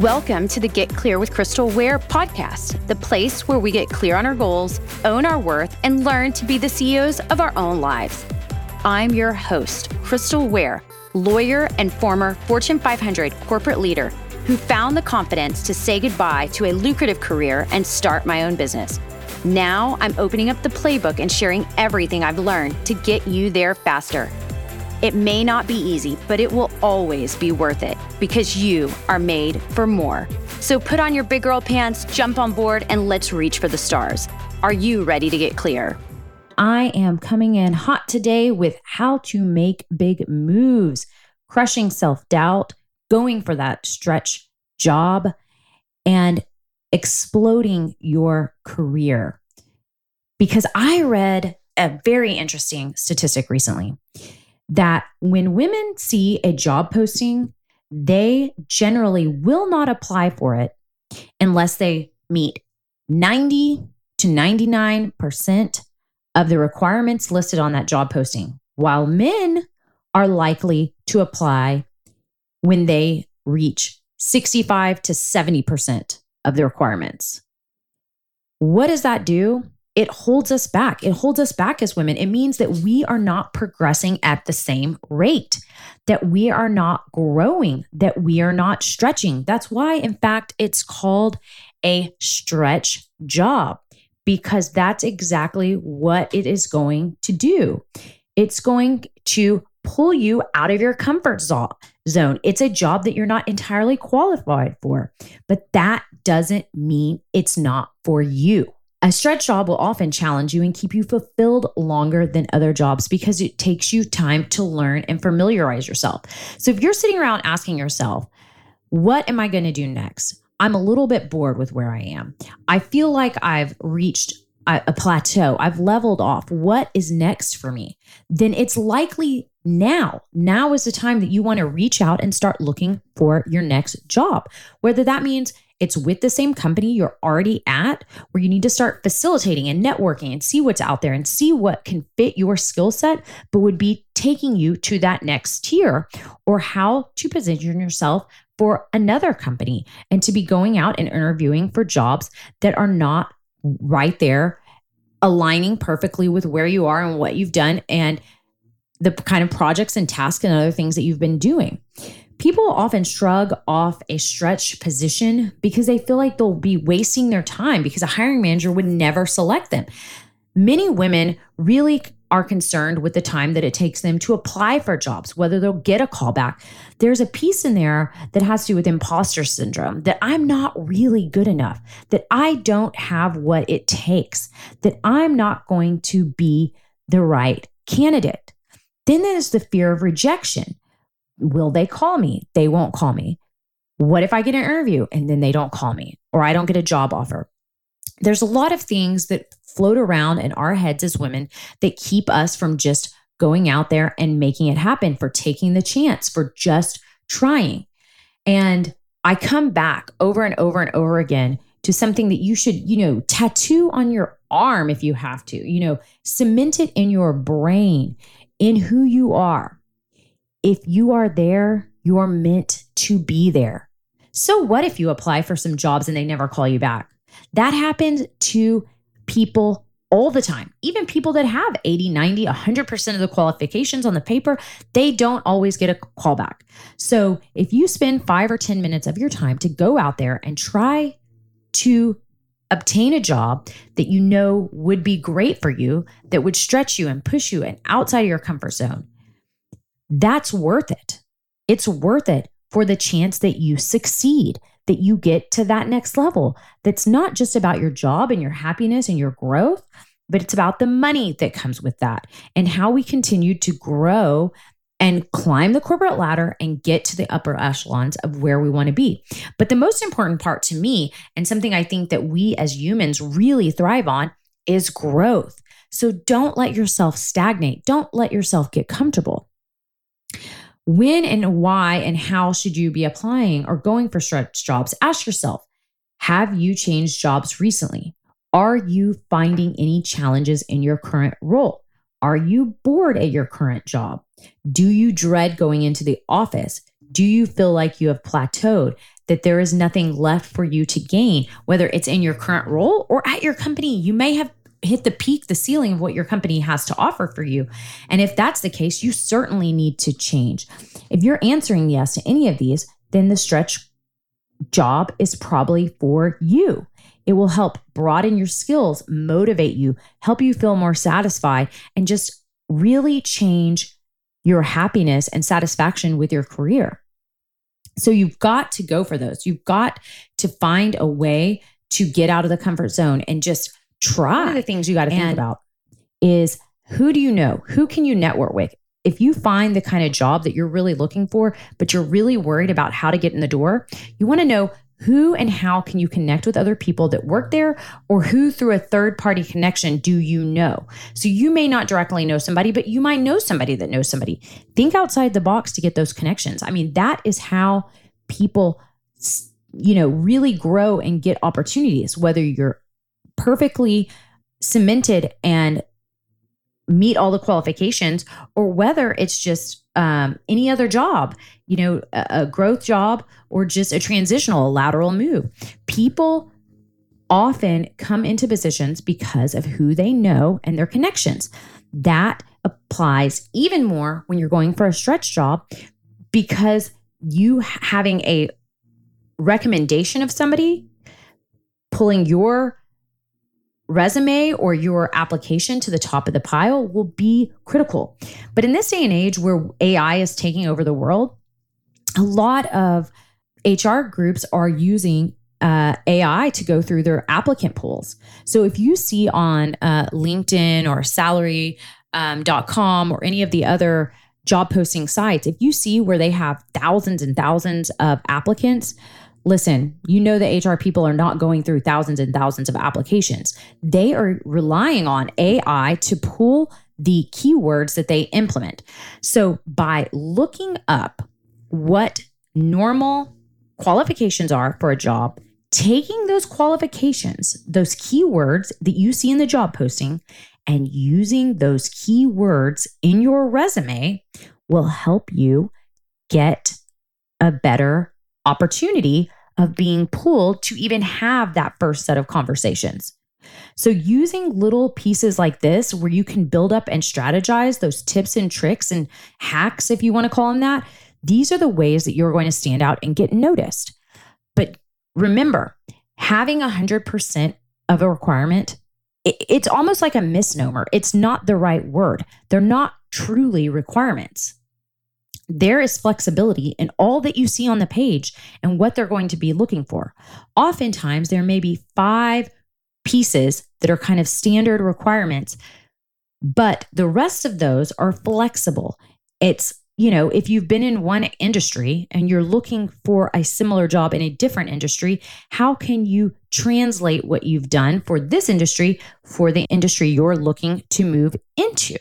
Welcome to the Get Clear with Crystal Ware podcast, the place where we get clear on our goals, own our worth, and learn to be the CEOs of our own lives. I'm your host, Crystal Ware, lawyer and former Fortune 500 corporate leader who found the confidence to say goodbye to a lucrative career and start my own business. Now I'm opening up the playbook and sharing everything I've learned to get you there faster. It may not be easy, but it will always be worth it because you are made for more. So put on your big girl pants, jump on board, and let's reach for the stars. Are you ready to get clear? I am coming in hot today with how to make big moves, crushing self doubt, going for that stretch job, and exploding your career. Because I read a very interesting statistic recently that when women see a job posting, they generally will not apply for it unless they meet 90 to 99% of the requirements listed on that job posting, while men are likely to apply when they reach 65 to 70% of the requirements. What does that do? It holds us back. It holds us back as women. It means that we are not progressing at the same rate, that we are not growing, that we are not stretching. That's why, in fact, it's called a stretch job, because that's exactly what it is going to do. It's going to pull you out of your comfort zone. It's a job that you're not entirely qualified for, but that doesn't mean it's not for you. A stretch job will often challenge you and keep you fulfilled longer than other jobs because it takes you time to learn and familiarize yourself. So if you're sitting around asking yourself, what am I going to do next? I'm a little bit bored with where I am. I feel like I've reached a, a plateau. I've leveled off. What is next for me? Then it's likely now. Now is the time that you want to reach out and start looking for your next job. Whether that means it's with the same company you're already at, where you need to start facilitating and networking and see what's out there and see what can fit your skill set, but would be taking you to that next tier, or how to position yourself for another company and to be going out and interviewing for jobs that are not right there, aligning perfectly with where you are and what you've done and the kind of projects and tasks and other things that you've been doing. People often shrug off a stretch position because they feel like they'll be wasting their time because a hiring manager would never select them. Many women really are concerned with the time that it takes them to apply for jobs, whether they'll get a callback. There's a piece in there that has to do with imposter syndrome that I'm not really good enough, that I don't have what it takes, that I'm not going to be the right candidate. Then there's the fear of rejection. Will they call me? They won't call me. What if I get an interview and then they don't call me or I don't get a job offer? There's a lot of things that float around in our heads as women that keep us from just going out there and making it happen, for taking the chance, for just trying. And I come back over and over and over again to something that you should, you know, tattoo on your arm if you have to, you know, cement it in your brain, in who you are if you are there, you're meant to be there. So, what if you apply for some jobs and they never call you back? That happens to people all the time. Even people that have 80, 90, 100% of the qualifications on the paper, they don't always get a call back. So, if you spend five or 10 minutes of your time to go out there and try to obtain a job that you know would be great for you, that would stretch you and push you and outside of your comfort zone, that's worth it. It's worth it for the chance that you succeed, that you get to that next level. That's not just about your job and your happiness and your growth, but it's about the money that comes with that and how we continue to grow and climb the corporate ladder and get to the upper echelons of where we want to be. But the most important part to me, and something I think that we as humans really thrive on, is growth. So don't let yourself stagnate. Don't let yourself get comfortable. When and why and how should you be applying or going for stretch jobs? Ask yourself Have you changed jobs recently? Are you finding any challenges in your current role? Are you bored at your current job? Do you dread going into the office? Do you feel like you have plateaued? that there is nothing left for you to gain, whether it's in your current role or at your company. You may have hit the peak, the ceiling of what your company has to offer for you. And if that's the case, you certainly need to change. If you're answering yes to any of these, then the stretch job is probably for you. It will help broaden your skills, motivate you, help you feel more satisfied, and just really change your happiness and satisfaction with your career. So you've got to go for those. You've got to find a way to get out of the comfort zone and just try. One of the things you got to think about is who do you know? Who can you network with? If you find the kind of job that you're really looking for, but you're really worried about how to get in the door, you want to know who and how can you connect with other people that work there or who through a third party connection do you know so you may not directly know somebody but you might know somebody that knows somebody think outside the box to get those connections i mean that is how people you know really grow and get opportunities whether you're perfectly cemented and meet all the qualifications or whether it's just um, any other job, you know, a, a growth job or just a transitional, a lateral move. People often come into positions because of who they know and their connections. That applies even more when you're going for a stretch job because you having a recommendation of somebody pulling your resume or your application to the top of the pile will be critical. But in this day and age where AI is taking over the world, a lot of HR groups are using uh, AI to go through their applicant pools. So if you see on uh, LinkedIn or salary.com um, or any of the other job posting sites, if you see where they have thousands and thousands of applicants, listen, you know the HR people are not going through thousands and thousands of applications. They are relying on AI to pull the keywords that they implement. So by looking up what normal qualifications are for a job, taking those qualifications, those keywords that you see in the job posting, and using those keywords in your resume will help you get a better opportunity of being pulled to even have that first set of conversations. So, using little pieces like this, where you can build up and strategize those tips and tricks and hacks, if you want to call them that, these are the ways that you're going to stand out and get noticed. But remember, having 100% of a requirement, it's almost like a misnomer. It's not the right word. They're not truly requirements there is flexibility in all that you see on the page and what they're going to be looking for. Oftentimes, there may be five pieces that are kind of standard requirements, but the rest of those are flexible. It's, you know, if you've been in one industry and you're looking for a similar job in a different industry, how can you translate what you've done for this industry for the industry you're looking to move into?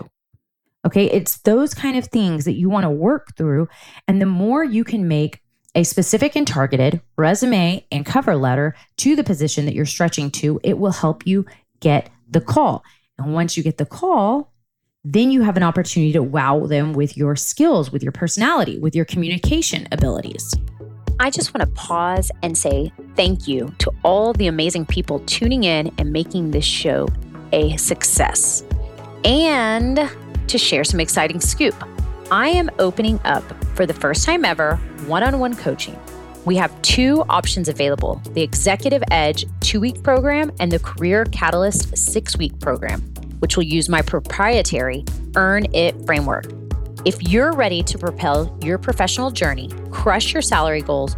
Okay. It's those kind of things that you want to work through. And the more you can make a specific and targeted resume and cover letter to the position that you're stretching to, it will help you get the call. And once you get the call, then you have an opportunity to wow them with your skills, with your personality, with your communication abilities. I just want to pause and say thank you to all the amazing people tuning in and making this show a success. And to share some exciting scoop. I am opening up for the first time ever one on one coaching. We have two options available the Executive Edge two week program and the Career Catalyst six week program, which will use my proprietary Earn It framework. If you're ready to propel your professional journey, crush your salary goals,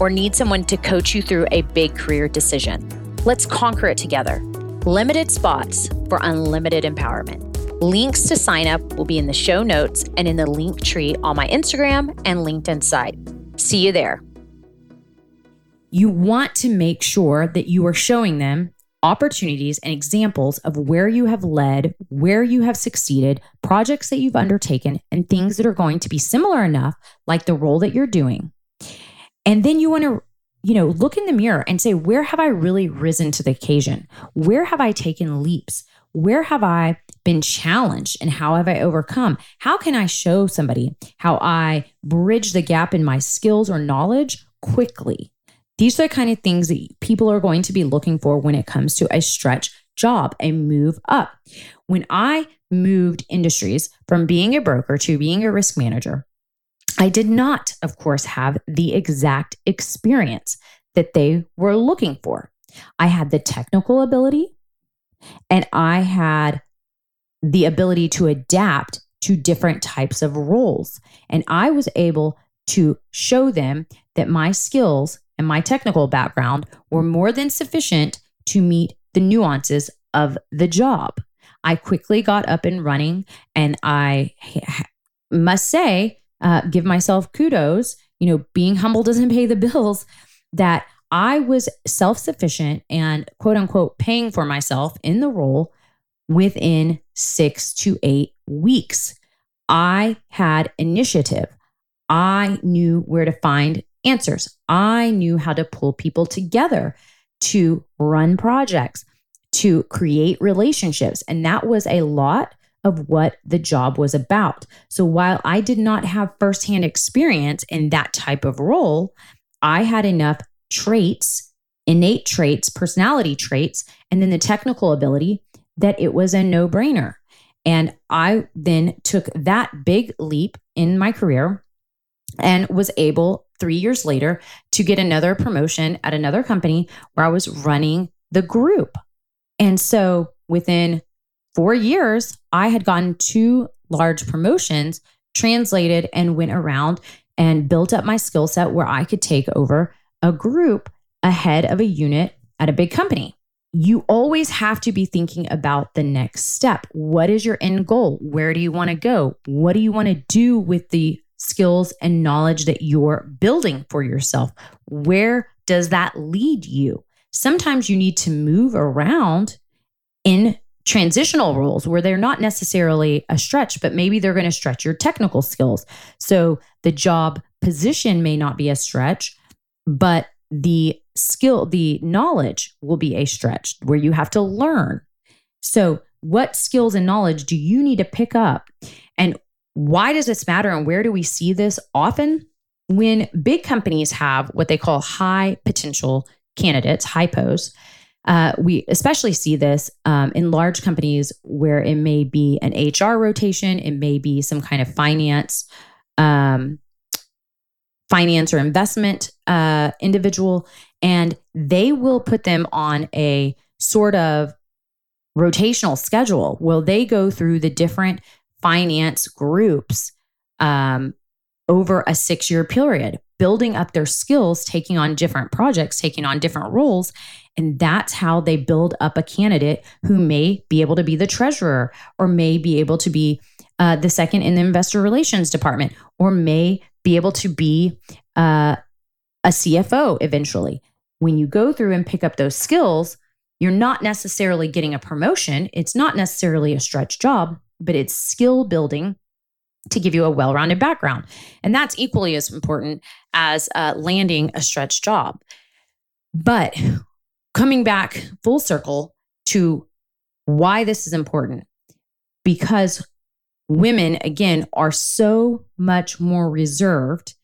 or need someone to coach you through a big career decision, let's conquer it together. Limited spots for unlimited empowerment. Links to sign up will be in the show notes and in the link tree on my Instagram and LinkedIn site. See you there. You want to make sure that you are showing them opportunities and examples of where you have led, where you have succeeded, projects that you've undertaken, and things that are going to be similar enough, like the role that you're doing. And then you want to you know, look in the mirror and say, where have I really risen to the occasion? Where have I taken leaps? Where have I been challenged and how have I overcome? How can I show somebody how I bridge the gap in my skills or knowledge quickly? These are the kind of things that people are going to be looking for when it comes to a stretch job, a move up. When I moved industries from being a broker to being a risk manager, I did not, of course, have the exact experience that they were looking for. I had the technical ability and I had the ability to adapt to different types of roles. And I was able to show them that my skills and my technical background were more than sufficient to meet the nuances of the job. I quickly got up and running, and I must say, uh, give myself kudos. You know, being humble doesn't pay the bills. That I was self sufficient and quote unquote paying for myself in the role within six to eight weeks. I had initiative. I knew where to find answers. I knew how to pull people together to run projects, to create relationships. And that was a lot of what the job was about. So while I did not have firsthand experience in that type of role, I had enough traits, innate traits, personality traits, and then the technical ability that it was a no brainer. And I then took that big leap in my career and was able three years later to get another promotion at another company where I was running the group. And so within four years, I had gotten two large promotions, translated, and went around and built up my skill set where I could take over a group ahead of a unit at a big company. You always have to be thinking about the next step. What is your end goal? Where do you want to go? What do you want to do with the skills and knowledge that you're building for yourself? Where does that lead you? Sometimes you need to move around in transitional roles where they're not necessarily a stretch, but maybe they're going to stretch your technical skills. So the job position may not be a stretch, but the skill, the knowledge will be a stretch where you have to learn. So, what skills and knowledge do you need to pick up? And why does this matter? And where do we see this often? When big companies have what they call high potential candidates, HiPos, uh, we especially see this um, in large companies where it may be an HR rotation, it may be some kind of finance um, finance or investment uh, individual, and they will put them on a sort of rotational schedule. Will they go through the different finance groups um, over a six year period, building up their skills, taking on different projects, taking on different roles. And that's how they build up a candidate who may be able to be the treasurer or may be able to be uh, the second in the investor relations department or may be able to be uh, a CFO eventually. When you go through and pick up those skills, you're not necessarily getting a promotion. It's not necessarily a stretch job, but it's skill building to give you a well rounded background. And that's equally as important as uh, landing a stretch job. But coming back full circle to why this is important, because women, again, are so much more reserved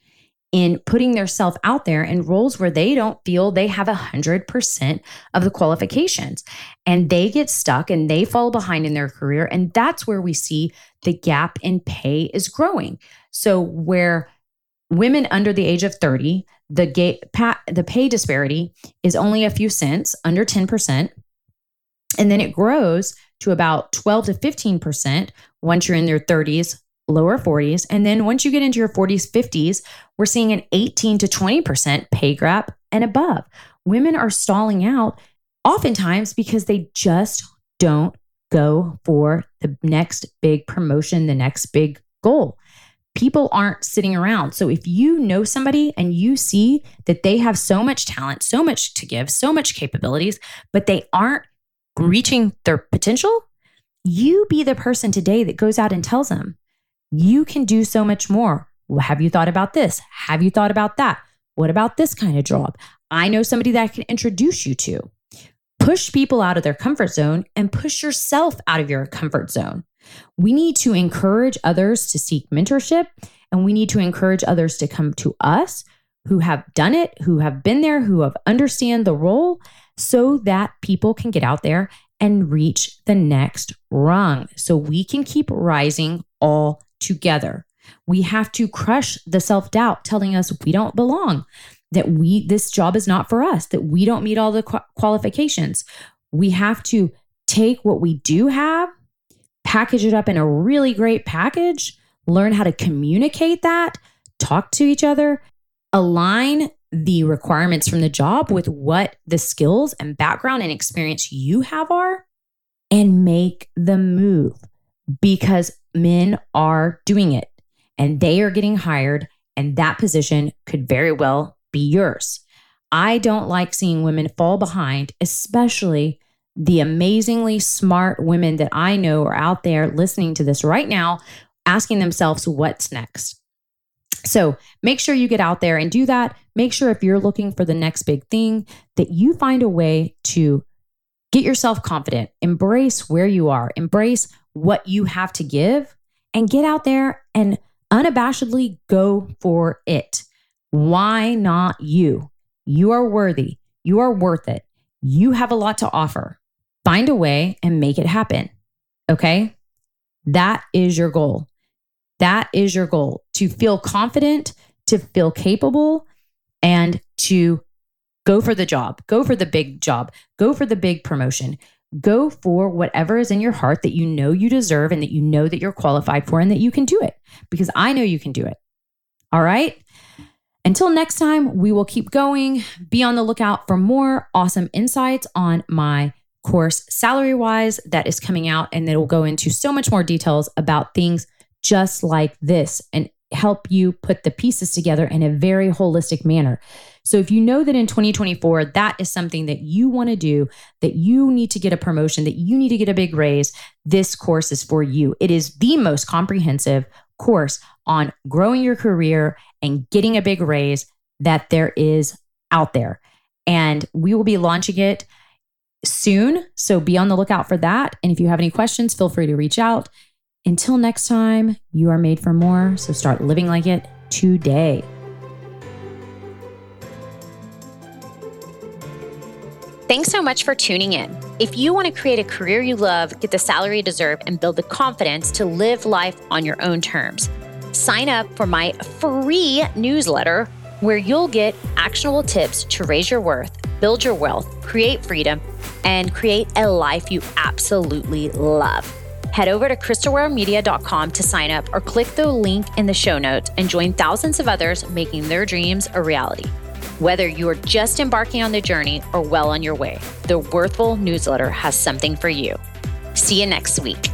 in putting their self out there in roles where they don't feel they have 100% of the qualifications. And they get stuck and they fall behind in their career. And that's where we see the gap in pay is growing. So where women under the age of 30 the gay, the pay disparity is only a few cents under 10% and then it grows to about 12 to 15% once you're in your 30s, lower 40s. And then once you get into your 40s, 50s, we're seeing an 18 to 20% pay gap and above. Women are stalling out oftentimes because they just don't go for the next big promotion, the next big goal. People aren't sitting around. So if you know somebody and you see that they have so much talent, so much to give, so much capabilities, but they aren't reaching their potential, you be the person today that goes out and tells them, you can do so much more. Have you thought about this? Have you thought about that? What about this kind of job? I know somebody that I can introduce you to. Push people out of their comfort zone and push yourself out of your comfort zone. We need to encourage others to seek mentorship and we need to encourage others to come to us who have done it, who have been there, who have understand the role so that people can get out there and reach the next rung so we can keep rising all together. We have to crush the self-doubt telling us we don't belong, that we this job is not for us, that we don't meet all the qualifications. We have to take what we do have, package it up in a really great package, learn how to communicate that, talk to each other, align the requirements from the job with what the skills and background and experience you have are and make the move because men are doing it and they are getting hired and that position could very well be yours. I don't like seeing women fall behind, especially the amazingly smart women that I know are out there listening to this right now, asking themselves, what's next? So make sure you get out there and do that. Make sure if you're looking for the next big thing, that you find a way to get yourself confident, embrace where you are, embrace what you have to give, and get out there and unabashedly go for it. Why not you? You are worthy. You are worth it. You have a lot to offer. Find a way and make it happen. Okay. That is your goal. That is your goal to feel confident, to feel capable, and to go for the job, go for the big job, go for the big promotion, go for whatever is in your heart that you know you deserve and that you know that you're qualified for and that you can do it because I know you can do it. All right. Until next time, we will keep going. Be on the lookout for more awesome insights on my course, Salary Wise, that is coming out, and it will go into so much more details about things just like this and help you put the pieces together in a very holistic manner. So if you know that in 2024 that is something that you want to do, that you need to get a promotion, that you need to get a big raise, this course is for you. It is the most comprehensive course on growing your career and getting a big raise that there is out there. And we will be launching it soon. So be on the lookout for that. And if you have any questions, feel free to reach out. Until next time, you are made for more, so start living like it today. Thanks so much for tuning in. If you want to create a career you love, get the salary you deserve, and build the confidence to live life on your own terms, sign up for my free newsletter where you'll get actionable tips to raise your worth, build your wealth, create freedom, and create a life you absolutely love. Head over to crystalwaremedia.com to sign up or click the link in the show notes and join thousands of others making their dreams a reality. Whether you are just embarking on the journey or well on your way, the Worthful newsletter has something for you. See you next week.